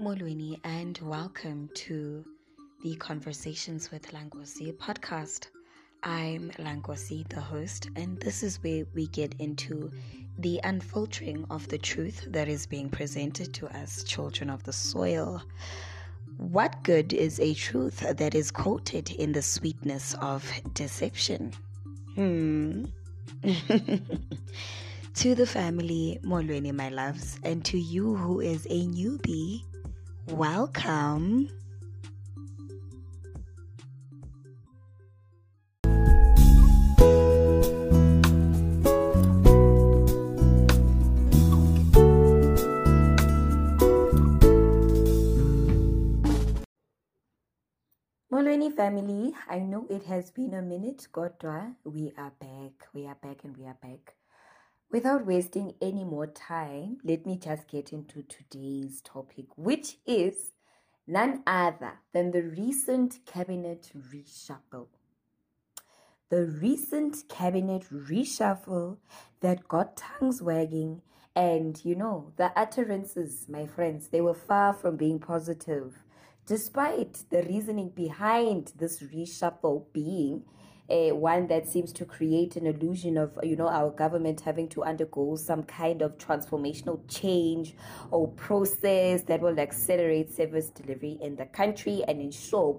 Molweni, and welcome to the Conversations with Lankosi podcast. I'm Lankosi, the host, and this is where we get into the unfiltering of the truth that is being presented to us, children of the soil. What good is a truth that is quoted in the sweetness of deception? Hmm. to the family, Molweni, my loves, and to you who is a newbie, welcome. Molweni family, I know it has been a minute, Godwa. We are back, we are back, and we are back. Without wasting any more time, let me just get into today's topic, which is none other than the recent cabinet reshuffle. The recent cabinet reshuffle that got tongues wagging, and you know, the utterances, my friends, they were far from being positive despite the reasoning behind this reshuffle being uh, one that seems to create an illusion of you know our government having to undergo some kind of transformational change or process that will accelerate service delivery in the country and ensure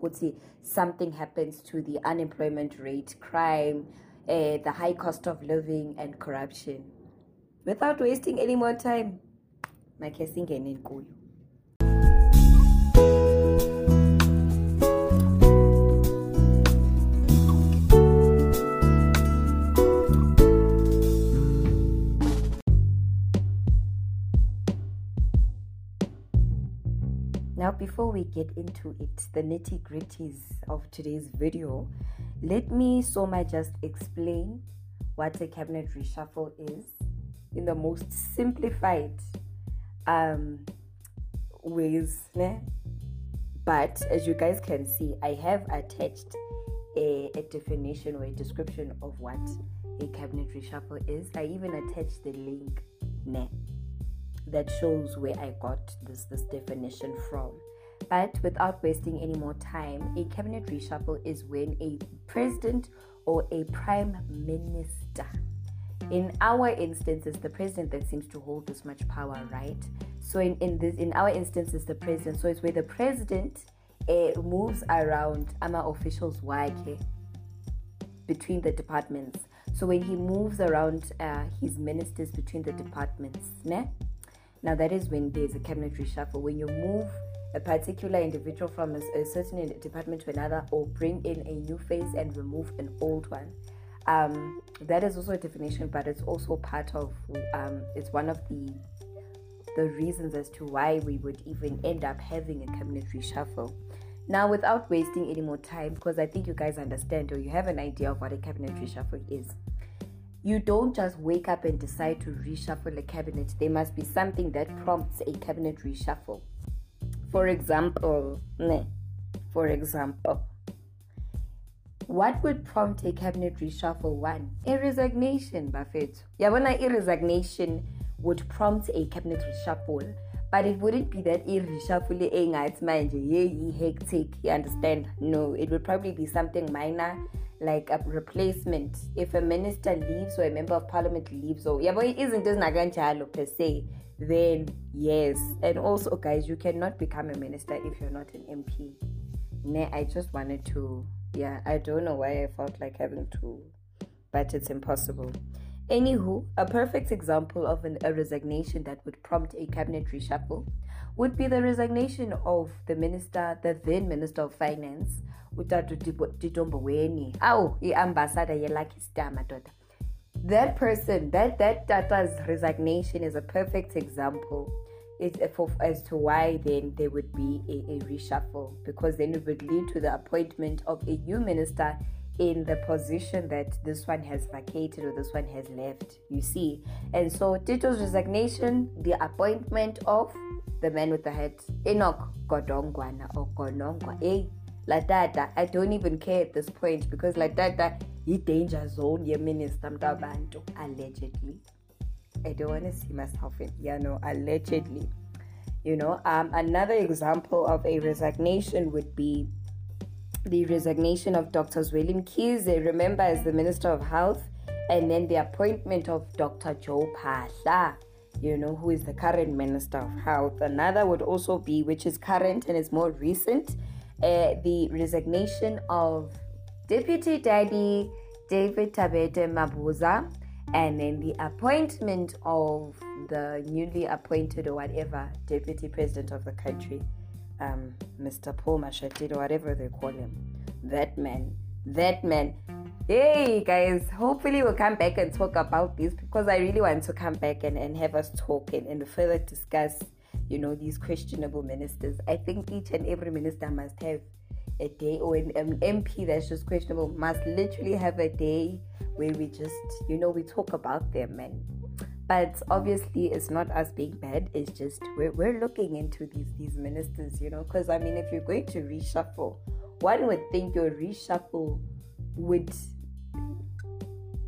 something happens to the unemployment rate crime uh, the high cost of living and corruption. Without wasting any more time my makhe singene kuyo Now, before we get into it, the nitty gritties of today's video, let me so much just explain what a cabinet reshuffle is in the most simplified um, ways. Ne? But as you guys can see, I have attached a, a definition or a description of what a cabinet reshuffle is. I even attached the link. Ne? That shows where I got this this definition from. But without wasting any more time, a cabinet reshuffle is when a president or a prime minister in our instance it's the president that seems to hold this much power right so in, in this in our instance it's the president so it's where the president uh, moves around ama officials wakhe between the departments so when he moves around uh, his ministers between the departments ne? Now, that is when there's a cabinet reshuffle, when you move a particular individual from a, a certain department to another or bring in a new face and remove an old one. Um, that is also a definition, but it's also part of, um, it's one of the the reasons as to why we would even end up having a cabinet reshuffle. Now, without wasting any more time, because I think you guys understand or you have an idea of what a cabinet reshuffle is you don't just wake up and decide to reshuffle a cabinet. There must be something that prompts a cabinet reshuffle. For example, for example, what would prompt a cabinet reshuffle? One, a resignation, Buffett. Yabona, a resignation would prompt a cabinet reshuffle, but it wouldn't be that a reshuffle engathi manje yeah, hectic. You understand? No, it would probably be something minor like a replacement. If a minister leaves or a member of parliament leaves or yabo izinto ezinakanjalo per se then yes. And also guys you cannot become a minister if you're not an mp nah, i just wanted to yeah i don't know why i felt like having to but it's impossible anywho a perfect example of an, a resignation that would prompt a cabinet reshuffle would be the resignation of the minister the then minister of finance utata Tito Mboweni awu i-ambassador ye-lucky madoda. That person that that tata's resignation is a perfect example it, as to why then there would be a, a reshuffle because then it would lead to the appointment of a new minister in the position that this one has vacated or this one has left you see. And so tito's resignation the appointment of the man with the head enoch godongwana or gonongwa eh? Latata i don't even care at this point because latata yi-danger zone yeminister mntu allegedly. I don't want to see myself in you know, allegedly. You know, um, another example of a resignation would be the resignation of Dr. Zweli Mkhize, remember, as the Minister of Health, and then the appointment of Dr. Joe Phaahla, you know, who is the current Minister of Health. Another would also be, which is current and is more recent, uh, the resignation of Deputy Daddy David Dabede Mabuza, and then the appointment of the newly appointed or whatever deputy president of the country, um, Mr. Paul Mashatile, or whatever they call him. That man, that man. Hey guys, hopefully we'll come back and talk about this because I really want to come back and, and have us talk and, and further discuss, you know, these questionable ministers. I think each and every minister must have a day or an, an MP that's just questionable must literally have a day where we just, you know, we talk about them and but obviously it's not us being bad. It's just we're, we're looking into these these ministers you know because i mean if you're going to reshuffle one would think your reshuffle would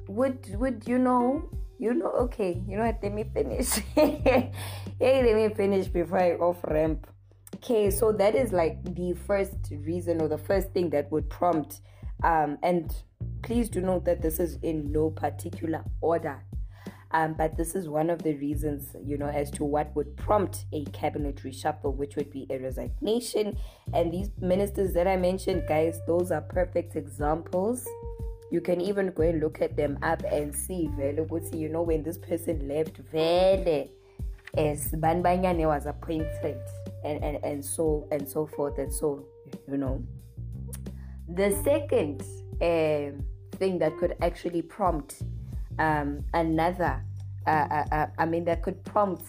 would would you know you know okay you know what let me finish. Hey let me finish before i off ramp okay so that is like the first reason or the first thing that would prompt um and please do note that this is in no particular order um, but this is one of the reasons, you know, as to what would prompt a cabinet reshuffle, which would be a resignation. And these ministers that I mentioned, guys, those are perfect examples. You can even go and look at them up and see, you know, when this person left, Vele, as Banbanyane was appointed, and, and, and so and so forth and so, you know. The second uh, thing that could actually prompt um, another, uh, uh, uh, I mean, that could prompt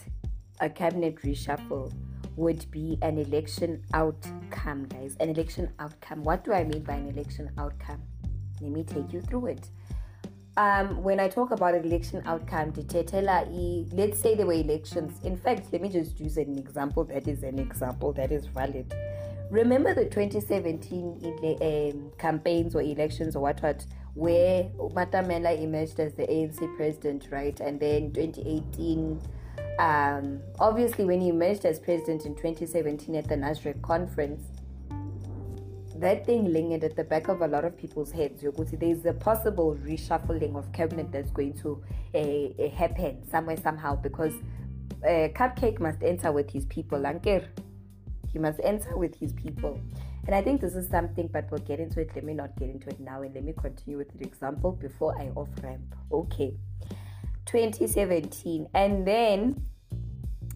a cabinet reshuffle would be an election outcome, guys. An election outcome. What do I mean by an election outcome? Let me take you through it. Um, when I talk about election outcome, let's say there were elections. In fact, let me just use an example that is an example that is valid. Remember the 2017 um, campaigns or elections or what what where Matamela emerged as the ANC president, right? And then 2018, um, obviously, when he emerged as president in 2017 at the Nasrec conference, that thing lingered at the back of a lot of people's heads. There's a possible reshuffling of cabinet that's going to uh, happen somewhere, somehow, because uh, Cupcake must enter with his people. Anker, he must enter with his people. And I think this is something, but we'll get into it. Let me not get into it now and let me continue with the example before I off ramp. Okay. 2017. And then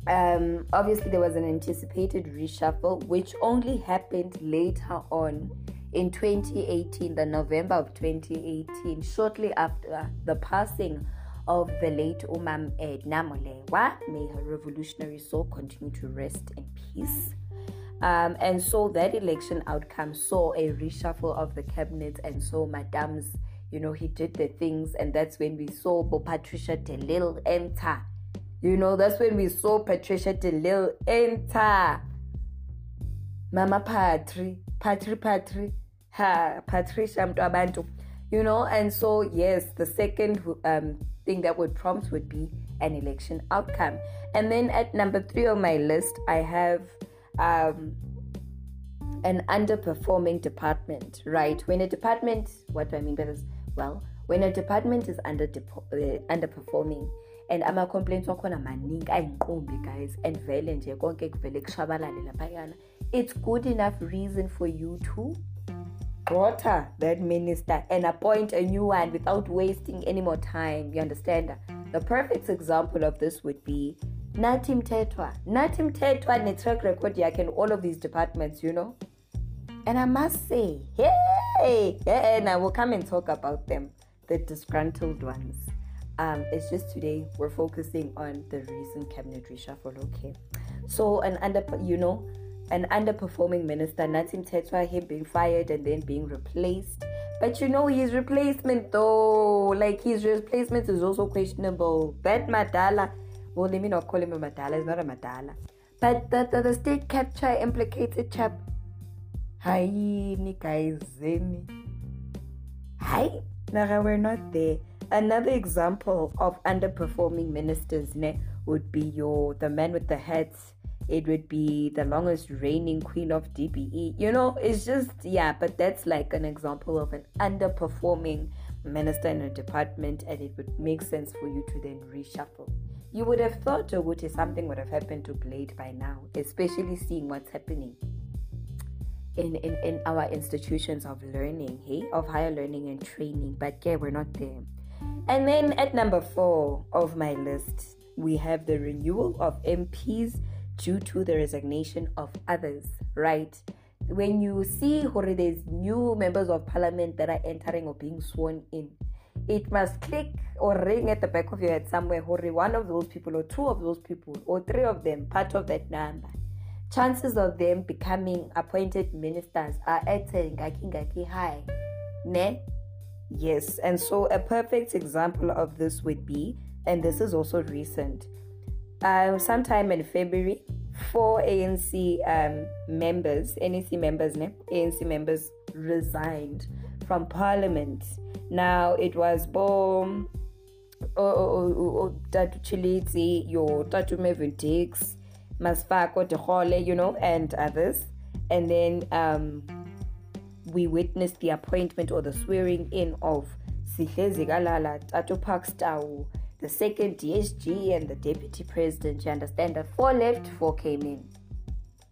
um, obviously there was an anticipated reshuffle which only happened later on in 2018 the november of 2018 shortly after the passing of the late umam edna molewa may her revolutionary soul continue to rest in peace um, and so that election outcome saw a reshuffle of the cabinet, and so Madam's, you know, he did the things, and that's when we saw Patricia de enter. You know, that's when we saw Patricia de enter. Mama Patri, Patri Patri, ha, Patricia Mtuabantu. You know, and so yes, the second um, thing that would prompt would be an election outcome. And then at number three on my list, I have um, an underperforming department, right? When a department, what do I mean by this? Well, when a department is under uh, underperforming and ama-complaints wakhona maningi ayinqumbi guys and nje konke kuvele kushabalale laphayana it's good enough reason for you to water that minister and appoint a new one without wasting any more time you understand the perfect example of this would be nathi mthethwa. Nathi mthethwa ne-track record yakhe in all of these departments you know? And i must say hey and i will come and talk about them the disgruntled ones. Um, it's just today we're focusing on the recent cabinet reshuffle okay? So an under you know an underperforming minister Natim mthethwa him being fired and then being replaced. But you know his replacement though like his replacement is also questionable. That madala me not call him a Madala. But the, the, the state capture implicated chap. Hi, guys. Hi, Naga, we're not there. Another example of underperforming ministers ne, would be your the man with the hats it would be the longest reigning queen of DBE. You know, it's just, yeah, but that's like an example of an underperforming minister in a department, and it would make sense for you to then reshuffle. You would have thought Oguti something would have happened to Blade by now, especially seeing what's happening in, in, in our institutions of learning, hey, of higher learning and training. But yeah, we're not there. And then at number four of my list, we have the renewal of MPs due to the resignation of others, right? When you see there's new members of parliament that are entering or being sworn in, it must click or ring at the back of your head somewhere, Hore, one of those people, or two of those people, or three of them, part of that number. Chances of them becoming appointed ministers are at a ngaki high. Ne? Yes, and so a perfect example of this would be, and this is also recent, um, sometime in February, four ANC um, members, NEC members, ne? ANC members resigned from Parliament. Now it was Bom, Tatu Chiliti, your Tatu Mervyn Dirks, Masfako you know, and others. And then um, we witnessed the appointment or the swearing in of Sihle Zikalala, Tatu Parks Tau, the second DSG, and the deputy president. You understand that four left, four came in.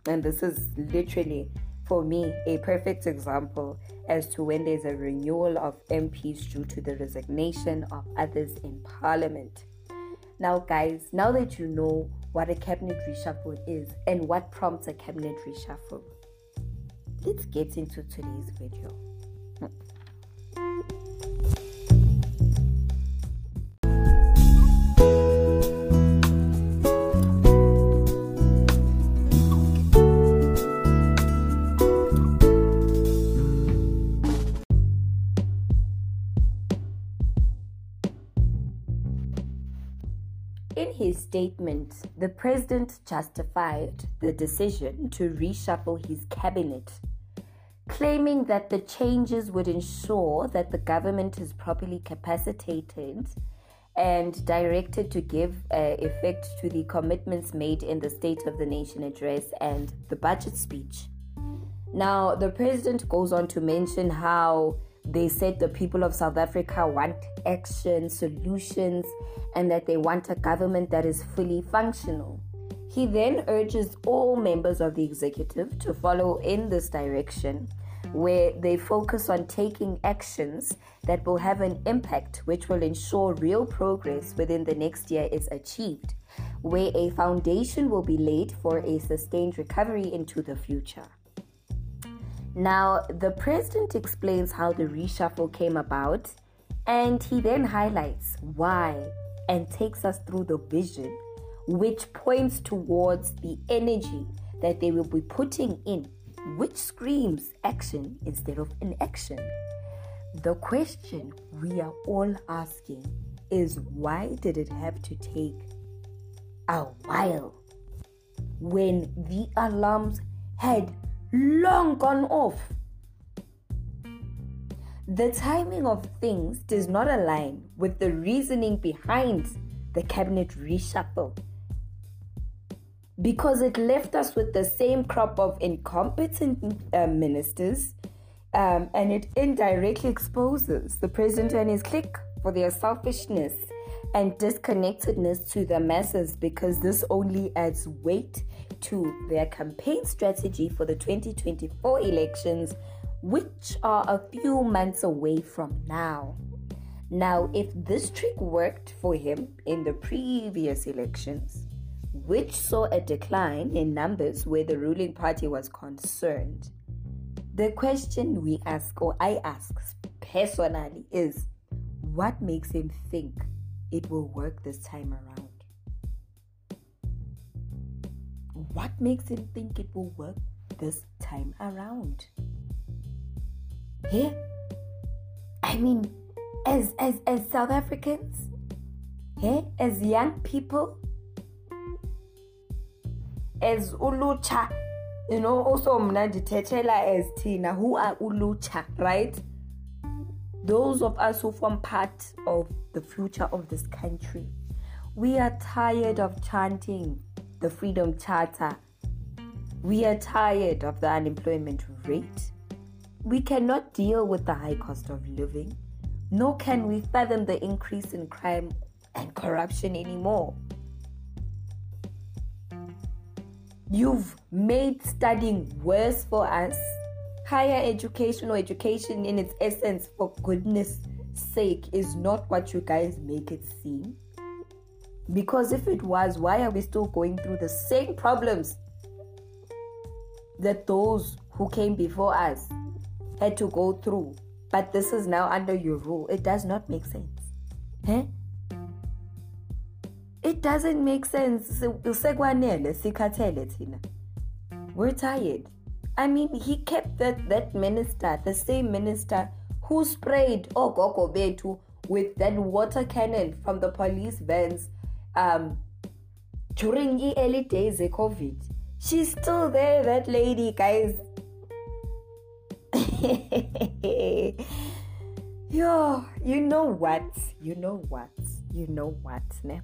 And this is literally, for me, a perfect example as to when there's a renewal of MPs due to the resignation of others in parliament. Now, guys, now that you know what a cabinet reshuffle is and what prompts a cabinet reshuffle, let's get into today's video. Statement, the president justified the decision to reshuffle his cabinet claiming that the changes would ensure that the government is properly capacitated and directed to give uh, effect to the commitments made in the State of the Nation address and the budget speech. Now, the president goes on to mention how they said the people of South Africa want action, solutions, and that they want a government that is fully functional. He then urges all members of the executive to follow in this direction where they focus on taking actions that will have an impact which will ensure real progress within the next year is achieved, where a foundation will be laid for a sustained recovery into the future. Now, the president explains how the reshuffle came about, and he then highlights why and takes us through the vision, which points towards the energy that they will be putting in which screams action instead of inaction. The question we are all asking is why did it have to take a while when the alarms had long gone off? The timing of things does not align with the reasoning behind the cabinet reshuffle because it left us with the same crop of incompetent uh, ministers um, and it indirectly exposes the president and his clique for their selfishness and disconnectedness to the masses because this only adds weight to their campaign strategy for the 2024 elections, which are a few months away from now. Now, if this trick worked for him in the previous elections, which saw a decline in numbers where the ruling party was concerned. The question we ask, or I ask personally, is what makes him think it will work this time around? What makes him think it will work this time around? Here, I mean, as as as South Africans, here, as young people, as ulucha you know also mna ndithethela as thina who are ulucha right? Those of us who form part of the future of this country. We are tired of chanting the freedom charter We are tired of the unemployment rate. We cannot deal with the high cost of living, nor can we fathom the increase in crime and corruption anymore. You've made studying worse for us. Higher education or education in its essence, for goodness sake, is not what you guys make it seem. Because if it was, why are we still going through the same problems that those who came before us had to go through? But this is now under your rule. It does not make sense. Huh? It doesn't make sense. We're tired. I mean, he kept that, that minister, the same minister who sprayed Ogogo Betu with that water cannon from the police vans um, during the early days of COVID. She's still there, that lady, guys. Yo, you know what? You know what? You know what? Ne?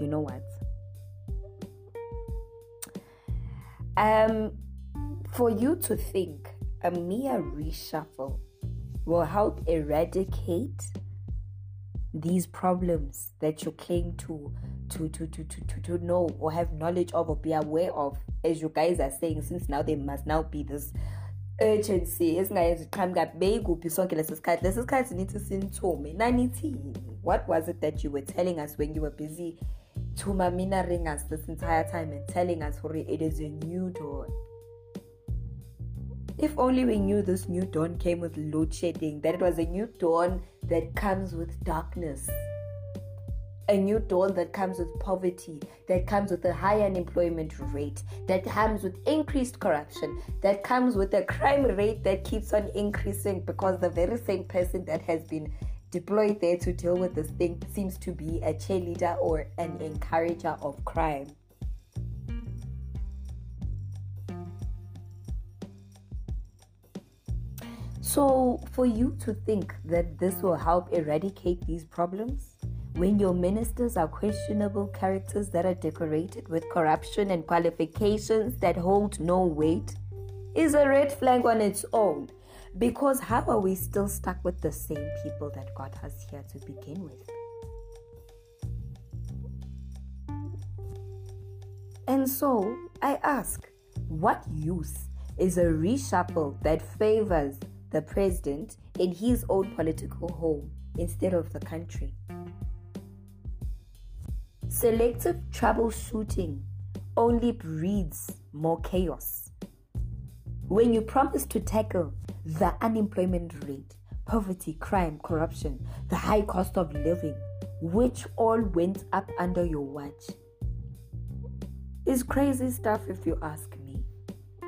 You know what? Um, for you to think a mere reshuffle will help eradicate these problems that you claim to to, to, to, to, to, to know or have knowledge of or be aware of, as you guys are saying, since now there must now be this urgency esingayeziqhamuka beyikuphi sonke leso sikhathi? Leso sikhathi nithi sinithume nanithini? What was it that you were telling us when you were busy tumamina us this entire time and telling us for it is a new dawn. If only we knew this new dawn came with load shedding that it was a new dawn that comes with darkness a new dawn that comes with poverty, that comes with a high unemployment rate, that comes with increased corruption, that comes with a crime rate that keeps on increasing because the very same person that has been deployed there to deal with this thing seems to be a cheerleader or an encourager of crime. So, for you to think that this will help eradicate these problems, when your ministers are questionable characters that are decorated with corruption and qualifications that hold no weight, is a red flag on its own. Because how are we still stuck with the same people that got us here to begin with? And so I ask, what use is a reshuffle that favors the president in his own political home instead of the country? Selective troubleshooting only breeds more chaos. When you promise to tackle the unemployment rate, poverty, crime, corruption, the high cost of living, which all went up under your watch, is crazy stuff if you ask me.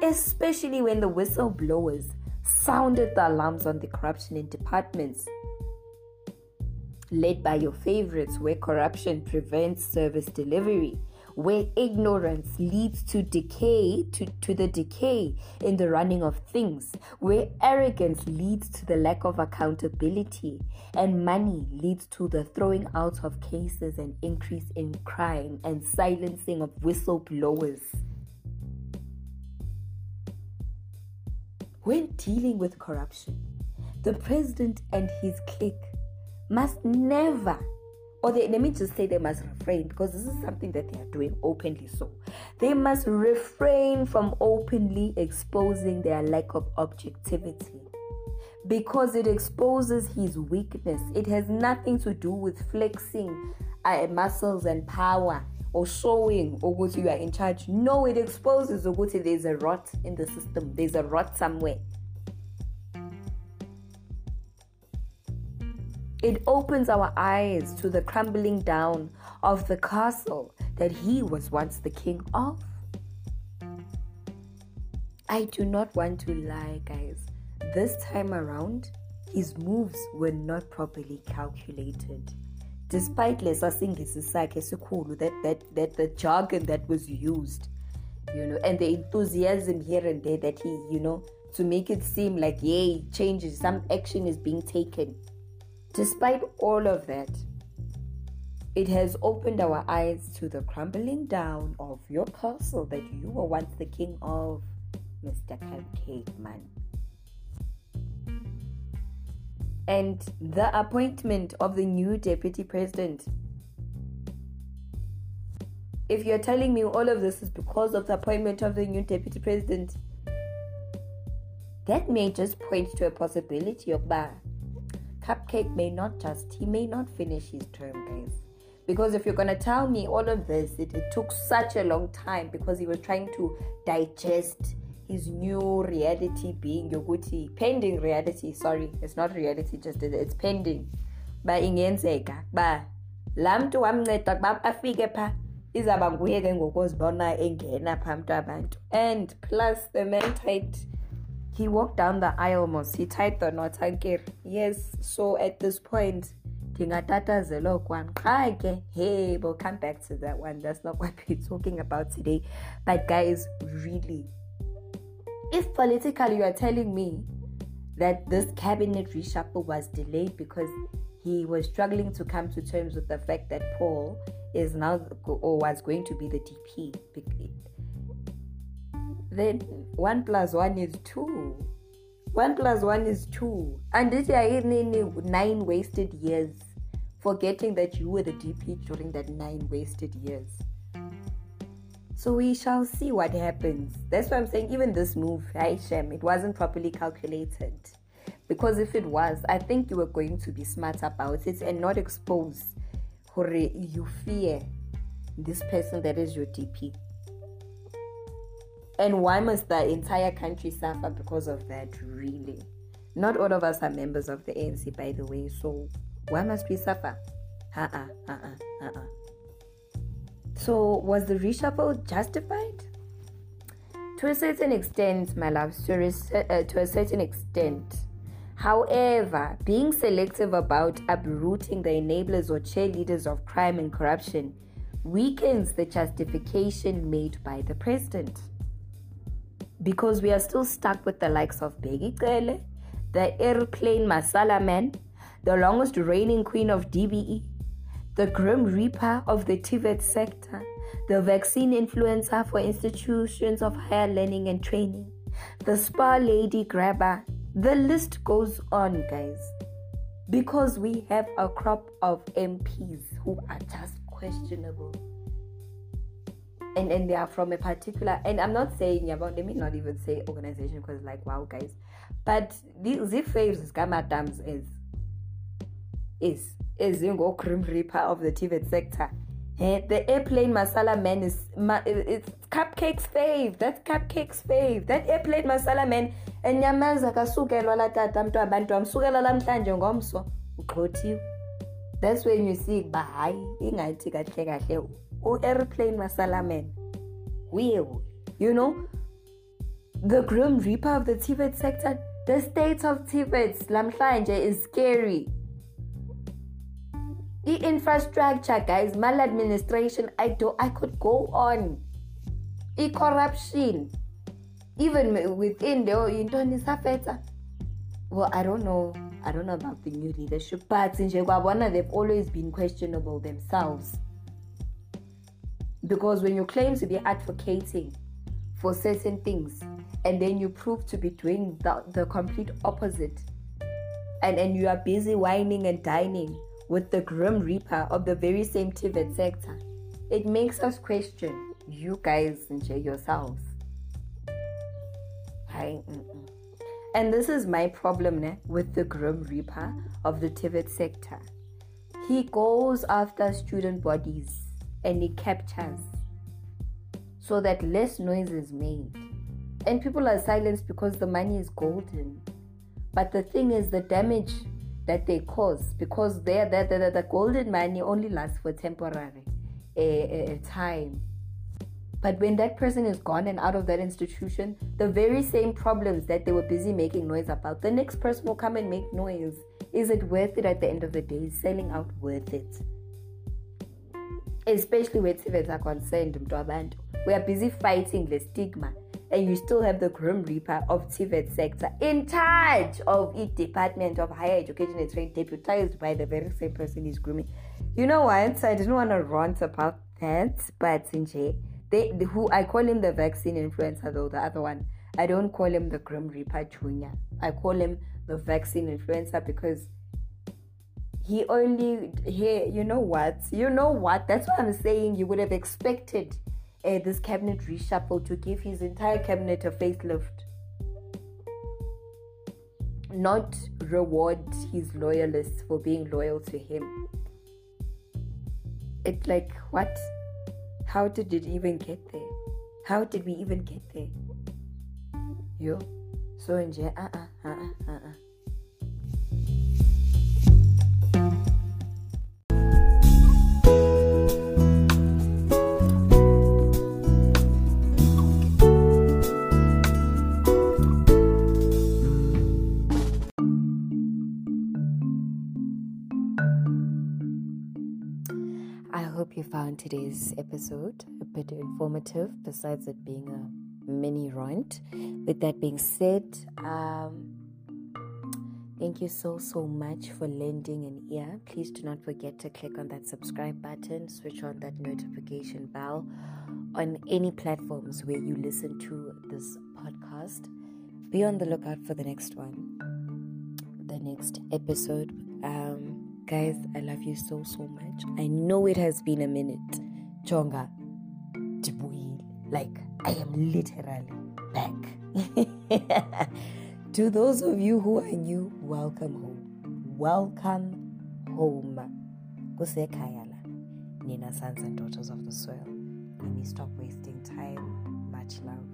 Especially when the whistleblowers sounded the alarms on the corruption in departments led by your favorites, where corruption prevents service delivery, where ignorance leads to decay, to, to the decay in the running of things, where arrogance leads to the lack of accountability, and money leads to the throwing out of cases and increase in crime and silencing of whistleblowers. When dealing with corruption, the president and his clique must never or they, let me just say they must refrain because this is something that they are doing openly so. They must refrain from openly exposing their lack of objectivity because it exposes his weakness. It has nothing to do with flexing uh, muscles and power or showing ukuthi you are in charge no it exposes ukuthi there's a rot in the system there's a rot somewhere It opens our eyes to the crumbling down of the castle that he was once the king of. I do not want to lie, guys. This time around, his moves were not properly calculated. Despite lesasingisi sakhe esikhulu that that that the jargon that was used, you know, and the enthusiasm here and there that he, you know, to make it seem like yay, changes, some action is being taken. Despite all of that, It has opened our eyes to the crumbling down of your castle that you were once the king of, Mr. Cupcake Man. And the appointment of the new deputy president. If you're telling me all of this is because of the appointment of the new deputy president, that may just point to a possibility of bar. Cupcake may not just, he may not finish his term, guys. Because if you're to tell me all of this, it, it took such a long time because he was trying to digest his new reality being yoguti pending reality sorry it's not reality just it's pending. Ba ingenzeka ba laa mntu wamnceda kuba afike phaa izawuba nguye ke ngokozibona engena phaa mntu abantu. And plus the man typed he walked down the aisle mos he tied the knot ankere yes so at this point ndingatatazela okwam qha ke hey we'll come back to that one. That's not what we're talking about today. But guys really if politically you are telling me that this cabinet reshuffle was delayed because he was struggling to come to terms with the fact that Paul is now or was going to be the DP, then one plus one is two. One plus one is two. And this year, nine wasted years, forgetting that you were the DP during that nine wasted years. So we shall see what happens. That's why I'm saying even this move, Haishem, it wasn't properly calculated. Because if it was, I think you were going to be smart about it and not expose or you fear this person that is your DP. And why must the entire country suffer because of that, really? Not all of us are members of the ANC, by the way, so why must we suffer? Uh, uh uh, uh uh. So, was the reshuffle justified? To a certain extent, my love, to a, uh, to a certain extent. However, being selective about uprooting the enablers or cheerleaders of crime and corruption weakens the justification made by the president. Because we are still stuck with the likes of Bheki Cele, the airplane Masala man, the longest reigning queen of DBE, the Grim Reaper of the TVET sector, the vaccine influencer for institutions of higher learning and training, the spa lady grabber. The list goes on, guys. Because we have a crop of MPs who are just questionable. And, and they are from a particular and I'm not saying about let me not even say organization because like wow guys but these faves gamadams is is ezingo-grim reaper of the TVET sector. Eh, the airplane masala man is ma, it's cupcakes fave that's cupcakes fave. That airplane masala man enyamaza kasukelwa la tata mntu abantu amsukela lamhlanje ngomso ugxothiwe that's when you see uba hayi ingathi kahle kahle u-airplane masala man uye you know the grim reaper of the TVET sector the state of TVET lamhlanje is scary i-infrastructure guys maladministration i do i could go on. I-corruption even within the yintoni isafetha well i don't know i don't know about the new leadership but in kwabona they've always been questionable themselves. Because when you claim to be advocating for certain things and then you prove to be doing the, the complete opposite and, and you are busy whining and dining with the grim reaper of the very same TVET sector, it makes us question you guys and yourselves. Hi, and this is my problem ne, with the grim reaper of the TVET sector. He goes after student bodies and he captures so that less noise is made. And people are silenced because the money is golden. But the thing is, the damage that they cause because they the, the, the golden money only lasts for temporary a, a, time but when that person is gone and out of that institution, the very same problems that they were busy making noise about, the next person will come and make noise. Is it worth it at the end of the day? Is selling out worth it? Especially where TVETs are concerned, we are busy fighting the stigma and you still have the Grim Reaper of TVET sector in charge of each Department of Higher Education and Training, deputized by the very same person he's grooming. You know what? I didn't want to rant about that, but Sinje, they, the, who I call him the vaccine influencer though, the other one. I don't call him the Grim Reaper Junior. I call him the vaccine influencer because he only he you know what you know what that's what i'm saying you would have expected uh, this cabinet reshuffle to give his entire cabinet a facelift. Not reward his loyalists for being loyal to him. It's like what? How did it even get there? How did we even get there? Yo so in uh-uh uh-uh hope you found today's episode a bit informative, besides it being a mini rant. With that being said, um, thank you so, so much for lending an ear. Please do not forget to click on that subscribe button, switch on that notification bell on any platforms where you listen to this podcast. Be on the lookout for the next one, the next episode. Um, Guys, I love you so, so much. I know it has been a minute. Chonga, Jibuil. Like, I am literally back. to those of you who are new, welcome home. Welcome home. Kusekayala. Nina sons and daughters of the soil. Let me stop wasting time. Much love.